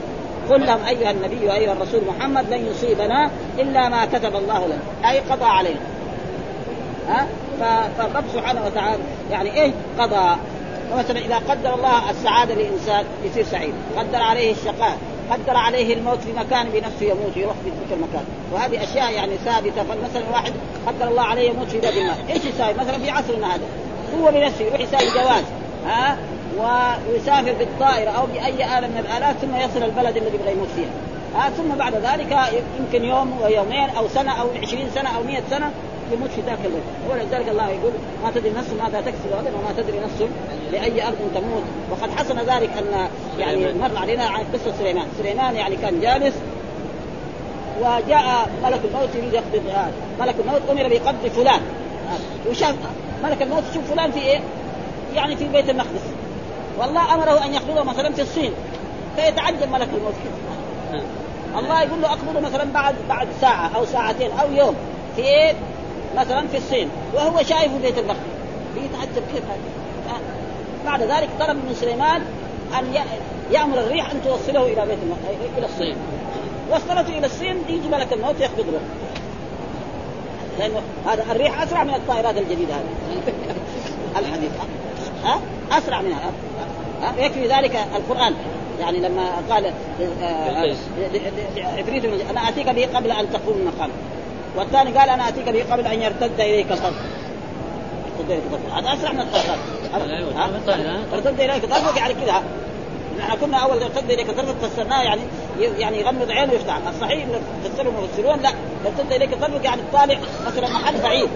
قل لهم أيها النبي وأيها الرسول محمد لن يصيبنا إلا ما كتب الله لنا. أي قضى علينا. ها؟ فالرب سبحانه وتعالى يعني إيه قضى؟ مثلا إذا قدر الله السعادة للانسان يصير سعيد. قدر عليه الشقاء. قدر عليه الموت في مكان بنفسه يموت يروح في تلك المكان. وهذه أشياء يعني ثابتة. فمثلا واحد قدر الله عليه يموت في باب الماء إيش يساوي؟ مثلا في عصرنا هذا. هو بنفسه يروح يساوي جواز. ها؟ ويسافر بالطائرة أو بأي آلة من الآلات ثم يصل البلد الذي يبغى يموت فيها. آه ثم بعد ذلك يمكن يوم ويومين أو سنة أو عشرين سنة أو مئة سنة يموت في ذاك الوقت. ولذلك الله يقول ما تدري نفس ماذا تكسب غدا وما تدري نفس لأي أرض تموت. وقد حصل ذلك أن يعني مر علينا عن قصة سليمان، سليمان يعني كان جالس وجاء ملك الموت يريد يقبض آه ملك الموت أمر بقبض فلان. آه وشاف ملك الموت شوف فلان في إيه؟ يعني في بيت المقدس. والله أمره أن يقبضه مثلا في الصين فيتعجب ملك الموت. الله يقول له اقبضه مثلا بعد بعد ساعة أو ساعتين أو يوم في إيه؟ مثلا في الصين وهو شايف بيت المقدس يتعجب كيف هذا؟ بعد ذلك طلب من سليمان أن يأمر الريح أن توصله إلى بيت المقدس إلى الصين. وصلته إلى الصين يجي ملك الموت يقبض له. لأنه هذا الريح أسرع من الطائرات الجديدة هذه. الحديث. ها؟ أسرع منها. ها يكفي ذلك القرآن. يعني لما قال آه، عفريت أنا أتيك به قبل أن تقوم من مقام والثاني قال أنا أتيك به قبل أن يرتد إليك طرفك هذا أسرع من الطائرات ارتد إليك طرفك يعني كذا. إحنا كنا أول ارتد إليك طرفك فسرناه يعني يعني يغمض عينه ويفتح. الصحيح إنه فسره المفسرون لا. ارتد إليك طرفك يعني تطالع مثلا محل بعيد.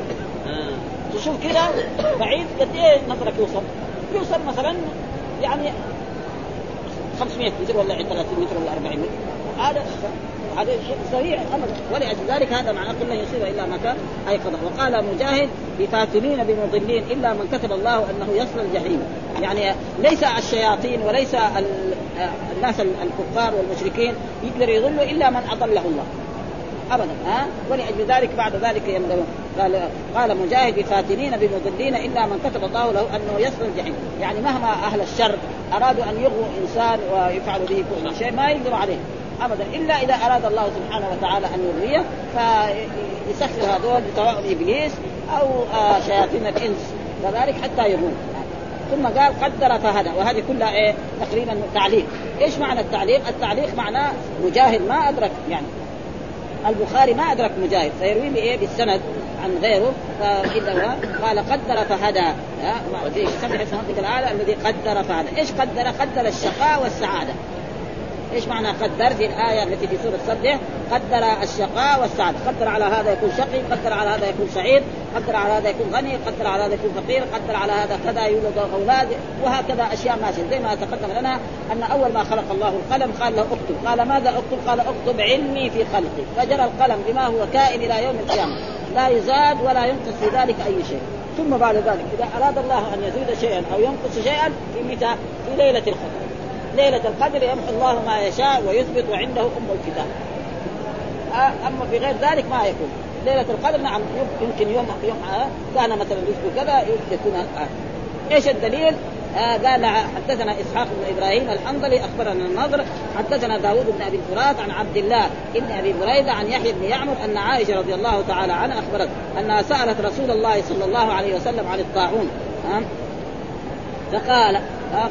تشوف كذا بعيد قد إيه نظرك يوصل؟ يوصل مثلا يعني 500 متر ولا 30 متر ولا 40 متر. هذا هذا شيء سريع ابدا ولأجل ذلك هذا معناه كل لن يصيب إلا ما كان ايقظه وقال مجاهد بفاتنين بمضلين إلا من كتب الله أنه يصل الجحيم. يعني ليس الشياطين وليس الناس الكفار والمشركين يقدر يضلوا إلا من أضله الله. ابدا. ها؟ ولأجل ذلك بعد ذلك يندمون قال قال مجاهد فاتنين بمضلين إلا من كتب الله له أنه يصل الجحيم. يعني مهما أهل الشر أرادوا أن يغووا إنسان ويفعلوا به كل شيء ما يقدروا عليه. ابدا إلا إذا أراد الله سبحانه وتعالى أن يغويه فيسخر هذول سواء إبليس أو آه، شياطين الإنس كذلك حتى يغوون ثم قال قدر فهدى وهذه كلها إيه؟ تقريبا تعليق. إيش معنى التعليق؟ التعليق معناه مجاهد ما أدرك يعني البخاري ما أدرك مجاهد فيروي بايه بالسند عن غيره فإذا قال قدر فهدى. سبح اسم ربك الأعلى الذي قدر فهدى. إيش قدر؟ قدر الشقاء والسعادة. إيش معنى قدر؟ في الآية التي في سورة سبح قدر الشقاء والسعادة. قدر على هذا يكون شقي قدر على هذا يكون سعيد قدر على هذا يكون غني قدر على هذا يكون فقير قدر على هذا كذا يولد أولاد وهكذا أشياء ماشية. زي ما تقدم لنا أن أول ما خلق الله القلم قال له اكتب. قال ماذا أكتب؟ قال اكتب علمي في خلقي. فجرى القلم بما هو كائن إلى يوم القيامة. لا يزاد ولا ينقص في ذلك أي شيء ثم بعد ذلك إذا أراد الله أن يزيد شيئا أو ينقص شيئا في متى؟ في ليلة القدر ليلة القدر يمحو الله ما يشاء ويثبت وعنده أم الكتاب أما في غير ذلك ما يكون ليلة القدر نعم يمكن يوم يوم كان مثلا رزقه كذا يكون إيش الدليل؟ آه قال حدثنا إسحاق بن إبراهيم الحنظلي أخبرنا النضر حدثنا داوود بن أبي الفرات عن عبد الله بن أبي بريدة عن يحيى بن يعمر أن عائشة رضي الله تعالى عنها أخبرت أنها سألت رسول الله صلى الله عليه وسلم عن الطاعون. آه. فقال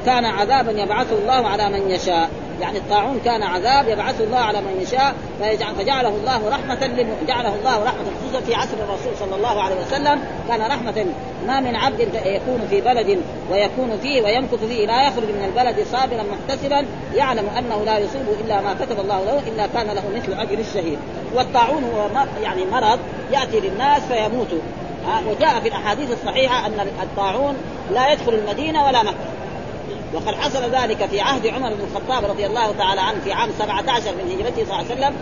كان عذابا يبعثه الله على من يشاء. يعني الطاعون كان عذاب يبعثه الله على من يشاء فيجعل فجعله الله رحمة جعله الله رحمة خصوصا في عصر الرسول صلى الله عليه وسلم كان رحمة ما من عبد يكون في بلد ويكون فيه ويمكث فيه لا يخرج من البلد صابرا محتسبا يعلم أنه لا يصيب إلا ما كتب الله له إلا كان له مثل أجر الشهيد. والطاعون هو يعني مرض يأتي للناس فيموتوا. وجاء في الأحاديث الصحيحة أن الطاعون لا يدخل المدينة ولا مكة. وقد حصل ذلك في عهد عمر بن الخطاب رضي الله تعالى عنه في عام 17 من هجرته صلى الله عليه وسلم.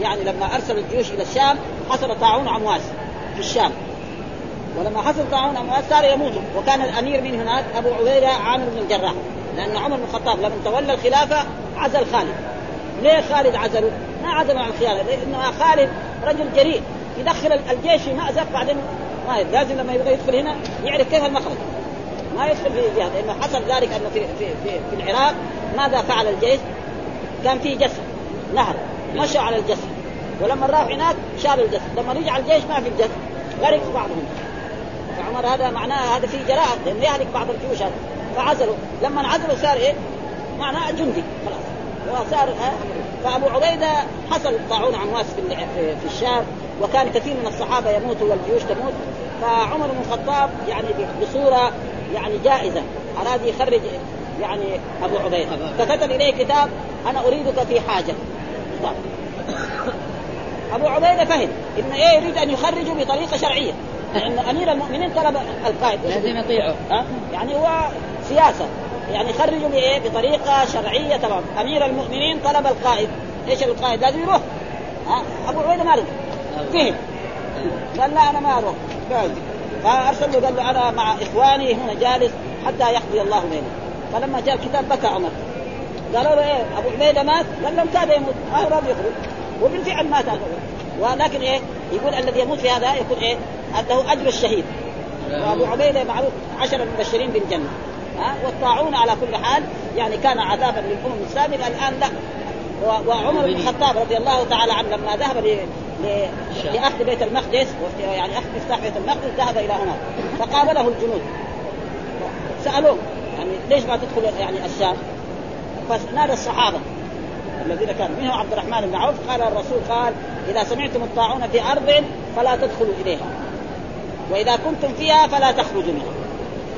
يعني لما أرسل الجيوش إلى الشام حصل طاعون عمواس في الشام. ولما حصل طاعون عمواس صار يموت وكان الأمير من هناك أبو عبيدة عامر بن الجراح. لأن عمر بن الخطاب لما تولى الخلافة عزل خالد. ليه خالد عزله؟ ما عزله عن الخيانة لأنه خالد رجل جريء يدخل الجيش في مأزق بعدين ما لازم لما يبغى يدخل هنا يعرف كيف المخرج. ما يدخل في الجهاد لأنه حصل ذلك أنه في في في, في العراق ماذا فعل الجيش؟ كان في جسر نهر مشوا على الجسر ولما راح هناك شالوا الجسر لما رجع الجيش ما في الجسر غرق بعضهم. فعمر هذا معناه هذا في جراءة لأنه يهلك بعض الجيوش هذا. فعزلوا. لما انعزلوا صار إيه؟ معناه جندي خلاص. وصار آه فأبو عبيدة حصل طاعون عمواس في في الشام وكان كثير من الصحابة يموتوا والجيوش تموت. فعمر بن الخطاب يعني بصورة يعني جائزة. أراد يخرج يعني أبو عبيدة. فكتب إليه كتاب أنا أريدك في حاجة. أبو عبيدة فهم إن إيه يريد أن يخرجه بطريقة شرعية. لأن أمير المؤمنين طلب القائد. لازم يطيعه. يعني هو سياسة. يعني يخرجوا بإيه؟ بطريقة شرعية تمام، أمير المؤمنين طلب القائد، إيش القائد؟ لازم يروح. أبو عبيدة ما رضي. فهم. قال لا أنا ما أروح. فارسل له قال له أنا مع إخواني هنا جالس حتى يقضي الله بيننا فلما جاء الكتاب بكى عمر. قالوا له إيه أبو عبيده مات؟ قال لهم كاد يموت. راضي يخرج. وبالفعل مات ولكن إيه يقول الذي يموت في هذا يكون إيه له أجر الشهيد. وأبو عبيده معروف عشر المبشرين بالجنة. ها والطاعون على كل حال. يعني كان عذابا للأمم السابقة. الآن لا. وعمر بن الخطاب رضي الله تعالى عنه لما ذهب لأخذ بيت المقدس يعني اخذ مفتاح بيت المقدس ذهب إلى هناك فقابله الجنود. سألوه يعني ليش ما تدخل يعني الشام؟ فنادى الصحابة الذين كانوا منهم عبد الرحمن بن عوف. قال الرسول قال إذا سمعتم الطاعون في أرض فلا تدخلوا إليها وإذا كنتم فيها فلا تخرجوا منها.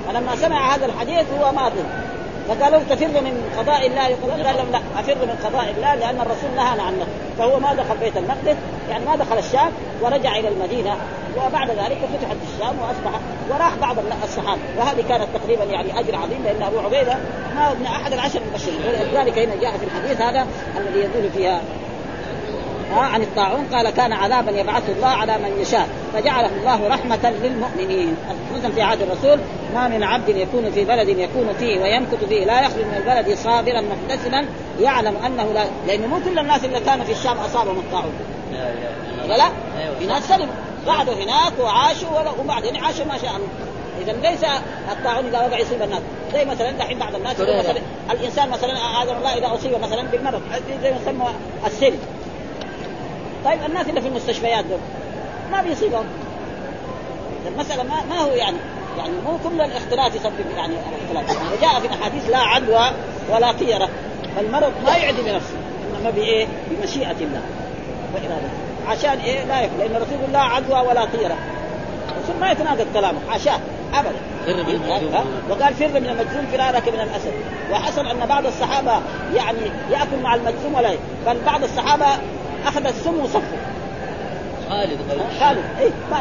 فلما سمع هذا الحديث هو ماضي فقالوا تفر من قضاء الله يقول قال لهم لا افر من قضاء الله لأن الرسول نهانا عنه. فهو ما دخل بيت المقدس يعني ما دخل الشام ورجع إلى المدينة وبعد ذلك فتحت الشام واصبح وراح بعض الصحابة. وهذه كانت تقريبا يعني أجر عظيم لأن أبو عبيدة ما من أحد العشر المبشرين. ولذلك هنا جاء في الحديث هذا الذي يدل فيها ها عن الطاعون قال كان عذابا يبعثه الله على من يشاء فجعله الله رحمة للمؤمنين. خصوصا في عهد الرسول ما من عبد يكون في بلد يكون فيه ويمكث فيه لا يخرج من البلد صابرا محتسبا يعلم أنه لا لأنه مو كل الناس اللي كانوا في الشام أصابهم الطاعون. ولا؟ لا؟ في ناس سلموا قعدوا هناك وعاشوا وبعدين عاشوا ما شاء الله. اذا ليس الطاعون إذا وقع يصيب الناس. زي مثلا دحين بعض الناس مثلا الإنسان مثلا اعاذنا الله إذا أصيب مثلا بالمرض. زي ما يسمى السل. طيب الناس اللي في المستشفيات دول ما بيصيبهم. المسألة ما, ما هو يعني يعني مو كل الاختلاط يسبب يعني الاختلاط وجاء في الاحاديث لا عدوى ولا طيرة فالمرض ما يعدي بنفسه إنما بايه؟ بمشيئة الله وإرادته عشان إيه؟ لا يكون لأن الرسول يقول لا عدوى ولا طيرة. الرسول ما يتناقض كلامه حاشاه أبدا؟ وقال فر من المجذوم فرارك من الأسد. وحصل أن بعض الصحابة يعني يأكل مع المجذوم ولا بل بعض الصحابة أخذ السم وصفه. خالد قالوا اي ما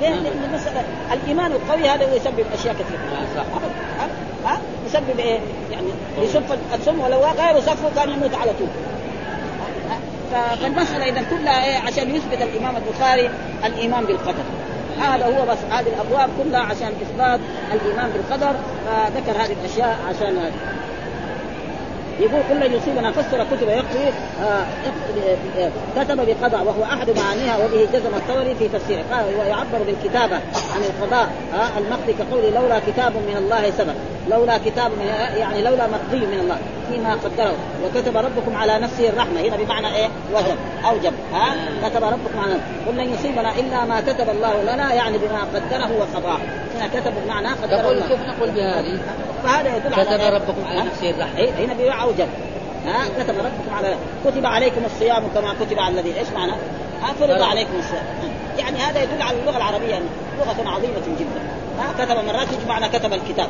ليه؟ لأن المسألة الإيمان القوي هذا هو يسبب أشياء كثيرة. صح. ها ها؟ يسبب إيه؟ يعني يصف السم ولو غير صفه كان يموت على طول. ف- فالمسألة إذا كلها إيه؟ عشان يثبت الإمام البخاري الإيمان بالقدر. هذا هو بس هذه الأبواب كلها عشان إثبات الإيمان بالقدر. فذكر هذه الأشياء عشان هذه. يقول كل يصيبنا فسر كتب يقضي آه كتب بقضاء وهو أحد معانيها وبه جزم الثوري في تفسيره قال ويعبر بالكتابة عن القضاء آه المقضي كقوله لولا كتاب من الله سبق. لولا كتاب من يعني لولا مقضي من الله. فيما قدره. وكتب ربكم على نفسه الرحمة. هنا بمعنى إيه؟ وجب. أوجب. ها؟ كتب ربكم على قل لن يصيبنا إلا ما كتب الله لنا يعني بما قدره وقضاه. هنا كتب بمعنى قدره الله. كيف نقول بهذه؟ فهذا يدل على كتب إيه؟ ربكم على؟ نفسه الرحمة. إيه؟ هنا بيوع أوجب. ها؟ كتب ربكم على كتب عليكم الصيام كما كتب على الذي إيش معنى؟ ها؟ فرض. عليكم الصيام. يعني هذا يدل على اللغة العربية لغة عظيمة جدا. ها؟ كتب مرات تجي معنى كتب الكتاب.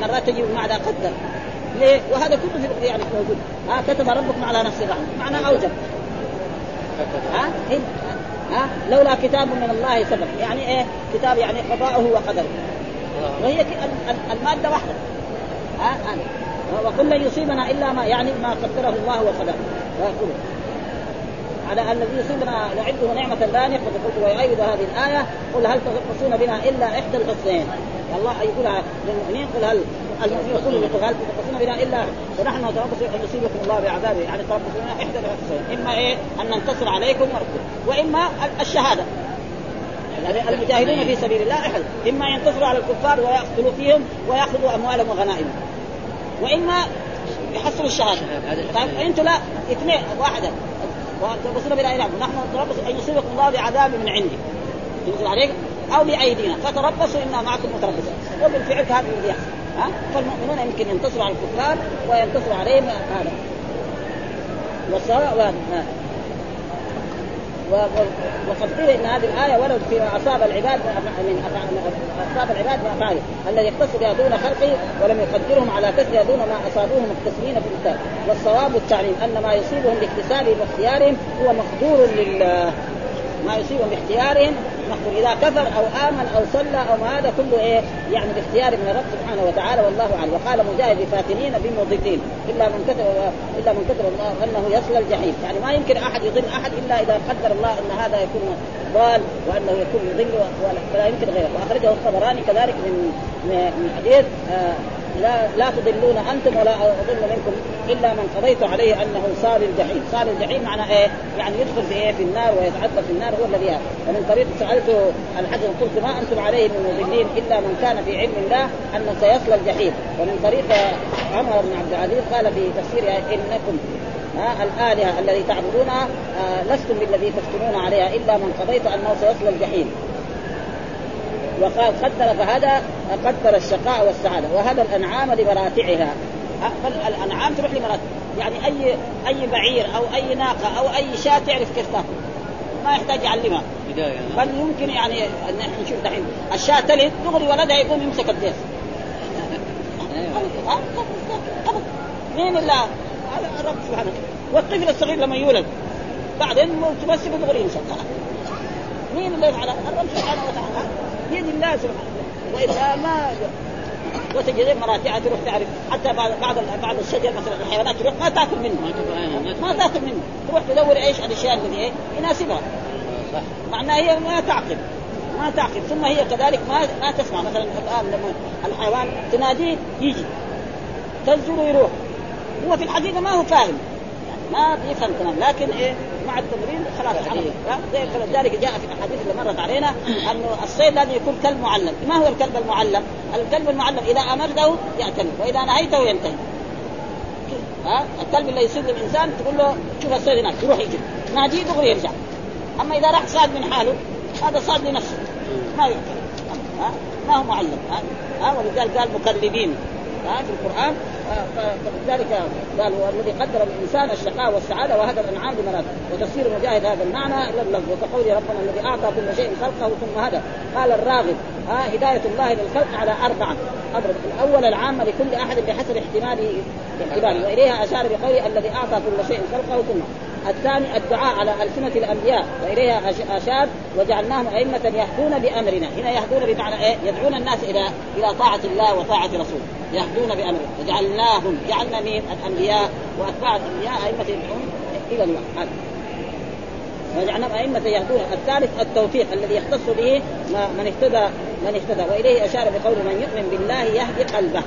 مرات تجي بمعنى قدر ليه؟ وهذا كله في يعني موجود. ها؟ كتب ربكم على نفسه الرحمه معنى أوجب. ها؟ ها؟ لولا كتاب من الله سبق. يعني إيه؟ كتاب يعني قضاؤه وقدره. وهي ال- ال- المادة واحدة. ها؟ ها وقل لن يصيبنا إلا ما يعني ما قدره الله وقدره. ويقول. على أن الذي يصيبنا نعده نعمة لا نقبل قلت ويؤيد هذه الآية. قل هل ترقصون بنا إلا إحدى الحسنين الله يقولها للمؤمنين قل هل المؤمنين يقول يقول هل ترقصون بنا الا ونحن نتربص أن يصيبكم الله بعذابه. يعني تربصون إحدى الحسنين إما إيه؟ أن ننتصر عليكم وإما الشهادة. يعني المجاهدون في سبيل الله احد إما ينتصروا على الكفار ويقتلوا فيهم ويأخذوا أموالهم وغنائمهم. وإما يحصلوا الشهادة. طيب أنتم لا اثنين واحدة. وتربصون بلا إله نحن نتربص أن يصيبكم الله بعذاب من عندي ينزل عليكم أو بأيدينا. فتربصوا إنا معكم متربصون وبالفعل هذا الذي يحصل ها؟ فالمؤمنون يمكن ينتصروا على الكفار وينتصروا عليهم. هذا. والصلاة و... و... وقد قيل إن هذه الآية وردت فيما أصاب العباد من اصاب العباد من افعاله الذي يختص دون خلقه ولم يقدرهم على كسبها دون ما اصابوه مقتصرين في الكتاب والصواب التعليم أن ما يصيبهم باكتسابهم واختيارهم هو مقدور لله. ما يصيبهم باختيارهم مقدور إذا كفر أو آمن أو صلى أو هذا كله إيه؟ يعني باختيار من الرب سبحانه وتعالى والله أعلم. وقال مجاهد فاتنين بمضلين إلا من كتب إلا من كتب الله أنه يصل الجحيم. يعني ما يمكن أحد يضل أحد إلا إذا قدر الله أن هذا يكون ضال وأنه يكون يضل ولا- يمكن غيره. وأخرجه الطبراني كذلك من من من حديث آه لا لا تضلون أنتم ولا أضل منكم إلا من قضيت عليه أنه صال الجحيم، صال الجحيم معنى إيه؟ يعني يدخل في إيه؟ في النار ويتعذب في النار هو الذي ومن طريق سألت الحسن قلت ما أنتم عليه من مضلين إلا من كان في علم الله أنه سيصل الجحيم، ومن طريق عمر بن عبد العزيز قال في تفسيرها إنكم ها الآلهة الذي تعبدونها آه لستم بالذي تفتنون عليها إلا من قضيت أنه سيصلى الجحيم وقال قدر فهذا قدر الشقاء والسعادة. وهذا الأنعام لمراتعها فالانعام تروح لمراتع يعني اي أي بعير أو أي ناقة أو أي شاة تعرف كيف تأكل. ما يحتاج يعلمها. بداية بل يمكن يعني نحن نشوف دحين. الشاة تلد دغري ولدها يقوم يمسك الديس مين اللي هذا الرب سبحانه. والطفل الصغير لما يولد بعدين تمسك دغري يمسك. مين اللي يفعل الرب سبحانه وتعالى. بيد الله سبحانه. وإذا ما وتجد مراتعها تروح تعرف. حتى بعض بعض بعض الشجر مثلا الحيوانات تروح ما تأكل منه. ما تأكل منه. تروح تدور إيش الأشياء اللي إيه يناسبها. معناها هي ما تعقل ما تعقل ثم هي كذلك ما ما تسمع. مثلا الآن لما الحيوان تناديه يجي. تزجر يروح. هو في الحقيقة ما هو فاهم. ما بيفهم تمام لكن إيه؟ مع التمرين خلاص فلذلك جاء في الأحاديث اللي مرت علينا أنه الصيد لازم يكون كلب معلم، ما هو الكلب المعلم؟ الكلب المعلم إذا أمرته يعتني وإذا نهيته ينتهي. ها؟ الكلب اللي يصيد الإنسان تقول له شوف الصيد هناك يروح يجي. ناديه دغري يرجع. أما إذا راح صاد من حاله هذا صاد لنفسه. ما يعتني. ها؟ ما هو معلم. ها, ها؟ ولذلك قال مكلبين. ها في القران فلذلك قال هو الذي قدر الإنسان الشقاء والسعادة وهذا الانعام بمراتب وتفسير مجاهد هذا المعنى للفظ وكقول ربنا الذي أعطى كل شيء خلقه ثم هدى. قال الراغب ها هداية الله للخلق على أربعة. أضرب الأول العامه لكل أحد بحسب احتماله احتماله. وإليها أشار بقوله الذي أعطى كل شيء خلقه ثم الثاني الدعاء على ألسنة الأنبياء وإليها أشار وجعلناهم أئمة يهدون بأمرنا. هنا يهدون بمعنى إيه؟ يدعون الناس إلى إلى طاعة الله وطاعة رسوله يهدون بأمره. وجعلناهم جعلنا مين؟ الأنبياء وأتباع الأنبياء أئمة يدعون إلى الله وجعلناهم أئمة يهدون. الثالث التوفيق الذي يختص به من اهتدى من اهتدى. وإليه أشار بقول من يؤمن بالله يهدي قلبه.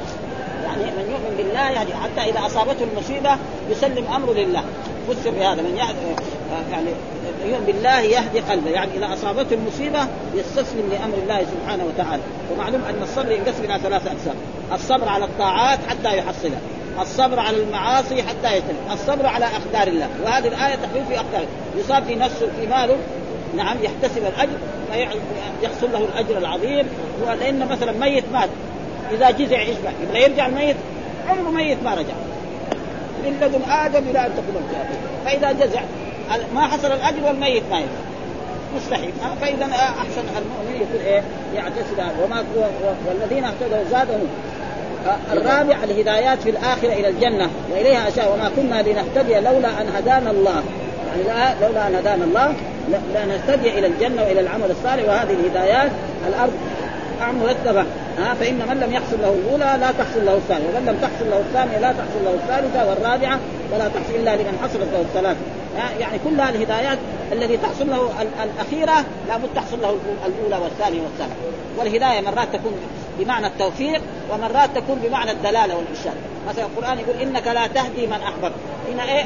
يعني من يؤمن بالله يعني حتى إذا أصابته المصيبة يسلم أمره لله. فسر بهذا من يعني يؤمن بالله يهدي قلبه يعني إذا أصابته المصيبة يستسلم لأمر الله سبحانه وتعالى. ومعلوم أن الصبر ينقسم إلى ثلاثة أقسام الصبر على الطاعات حتى يحصلها الصبر على المعاصي حتى يتم الصبر على اقدار الله. وهذه الآية تقول في اقدار يصاب في نفسه في ماله نعم يحتسب الأجر يحصل له الأجر العظيم. لأن مثلا ميت مات إذا جزع يشبع يبغى يرجع الميت عمره ميت ما رجع. من لدن آدم إلى أن تقوم القيامه فإذا جزع ما حصل الأجر والميت ما يفعل مستحيل. فإذا أحسن المؤمن يكون إيه؟ يعتزل. وما والذين اهتدوا زادهم. الرابع الهدايات في الآخرة إلى الجنة. وإليها اشياء وما كنا لنهتدي لولا أن هدانا الله. يعني لا لولا أن هدانا الله لنهتدي إلى الجنة وإلى العمل الصالح. وهذه الهدايات الأرض مرتبه ها فإن من لم يحصل له الأولى لا تحصل له الثانية. ومن لم تحصل له الثانية لا تحصل له الثالثة والرابعة ولا تحصل إلا لمن حصلت له الثلاثة. يعني كلها الهدايات الذي تحصل له الأخيرة لابد تحصل له الأولى والثانية والثالثة. والهداية مرات تكون بمعنى التوفيق ومرات تكون بمعنى الدلالة والإرشاد. مثلا القرآن يقول إنك لا تهدي من أحببت. هنا إيه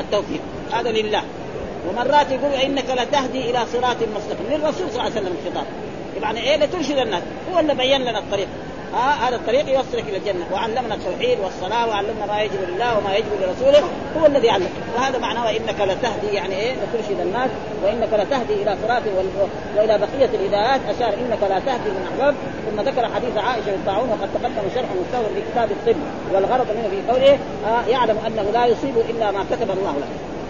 التوفيق؟ هذا لله. ومرات يقول إنك لا تهدي إلى صراط مستقيم. للرسول صلى الله عليه وسلم الخطاب. يعني إيه لترشد الناس. هو اللي بين لنا الطريق. آه هذا الطريق يوصلك إلى الجنة. وعلمنا التوحيد والصلاة وعلمنا ما يجب لله وما يجب لرسوله. هو الذي علم وهذا معناه إنك لتهدي يعني إيه لترشد الناس. وإنك لتهدي إلى صراط وإلى بقية الهدايات. أشار إنك لا تهدي من احببت ثم ذكر حديث عائشة بالطاعون وقد تقدم شرح مستوى في كتاب الطب والغرض منه في قوله آه يعلم أنه لا يصيب إلا ما كتب الله له.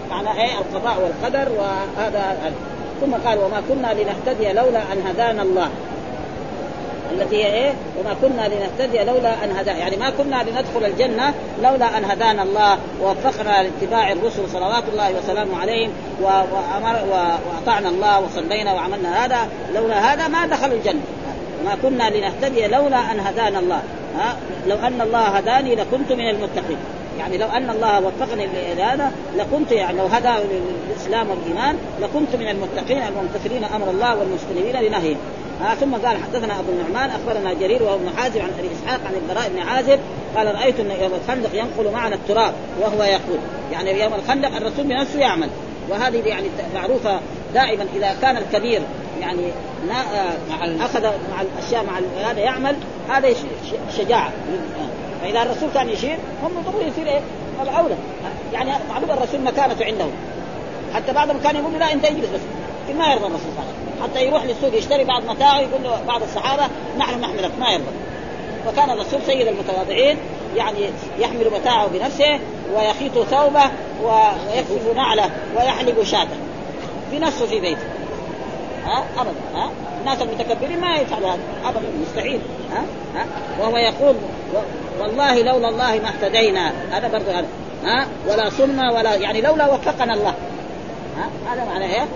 معنى إيه القضاء والقدر وهذا ثم قال وما كنا لنهتدي لولا أن هدانا الله التي هي إيه؟ وما كنا لنهتدي لولا أن هدانا، يعني ما كنا لندخل الجنة لولا أن هدانا الله ووفقنا لاتباع الرسل صلوات الله وسلامه عليهم وامر وأطعنا الله وصلينا وعملنا هذا لولا هذا ما دخلوا الجنة. ما كنا لنهتدي لولا أن هدانا الله، ها؟ لو أن الله هداني لكنت من المتقين. يعني لو أن الله وفقني لهذا لكنت يعني لو هدى للاسلام والإيمان لكنت من المتقين الممتثلين أمر الله والمجتنبين لنهيه آه ثم قال حدثنا أبو النعمان أخبرنا جرير وهو ابن حازم عن أبي إسحاق عن البراء بن عازب قال رأيت أن يوم الخندق ينقل معنا التراب وهو يقول. يعني يوم الخندق الرسول بنفسه يعمل. وهذه يعني معروفة دائما إذا كان الكبير يعني مع أخذ مع الأشياء مع هذا يعمل هذا شجاعة. فإذا الرسول كان يشير هم ضروري يصير إيه؟ الأولى. يعني معلوم الرسول مكانته عندهم. حتى بعضهم كان يقول لا أنت اجلس بس. ما يرضى الرسول صلى الله عليه وسلم. حتى يروح للسوق يشتري بعض متاعه يقول له بعض الصحابة نحن نحملك. ما يرضى. وكان الرسول سيد المتواضعين يعني يحمل متاعه بنفسه ويخيط ثوبه ويكسف نعله ويحلب شاته بنفسه في بيته. ها؟ ابدا. ها؟ الناس المتكبرين ما يفعلوا هذا. ابدا. مستحيل. ها؟ ها؟ وهو يقول والله لولا الله ما اهتدينا. هذا برضه ها؟ ولا صمنا ولا يعني لولا وفقنا الله. ها؟ هذا معناه إيه؟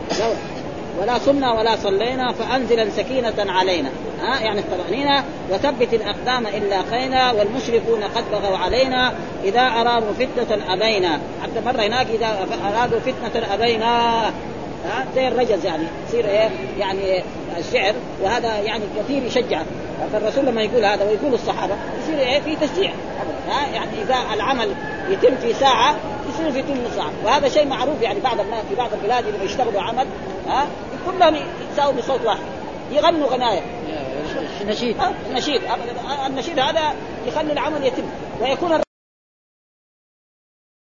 ولا صمنا ولا صلينا فأنزلا سكينة علينا. ها؟ يعني الطمأنينة وثبت الأقدام إن لاقينا والمشركون قد بغوا علينا. إذا أرادوا فتنة أبينا. حتى مرة هناك إذا أرادوا فتنة أبينا. ها؟ زي الرجز يعني. يصير إيه؟ يعني الشعر وهذا يعني كثير يشجع فالرسول لما يقول هذا ويقول الصحابة يصير إيه؟ في تشجيع. ها؟ يعني إذا العمل يتم في ساعة يصير في ثلث ساعه وهذا شيء معروف يعني بعض الناس في بعض البلاد لما يشتغلوا عمل ها؟ كلهم يساووا بصوت واحد. يغنوا غناية. نشيد. النشيد النشيد هذا يخلي العمل يتم. ويكون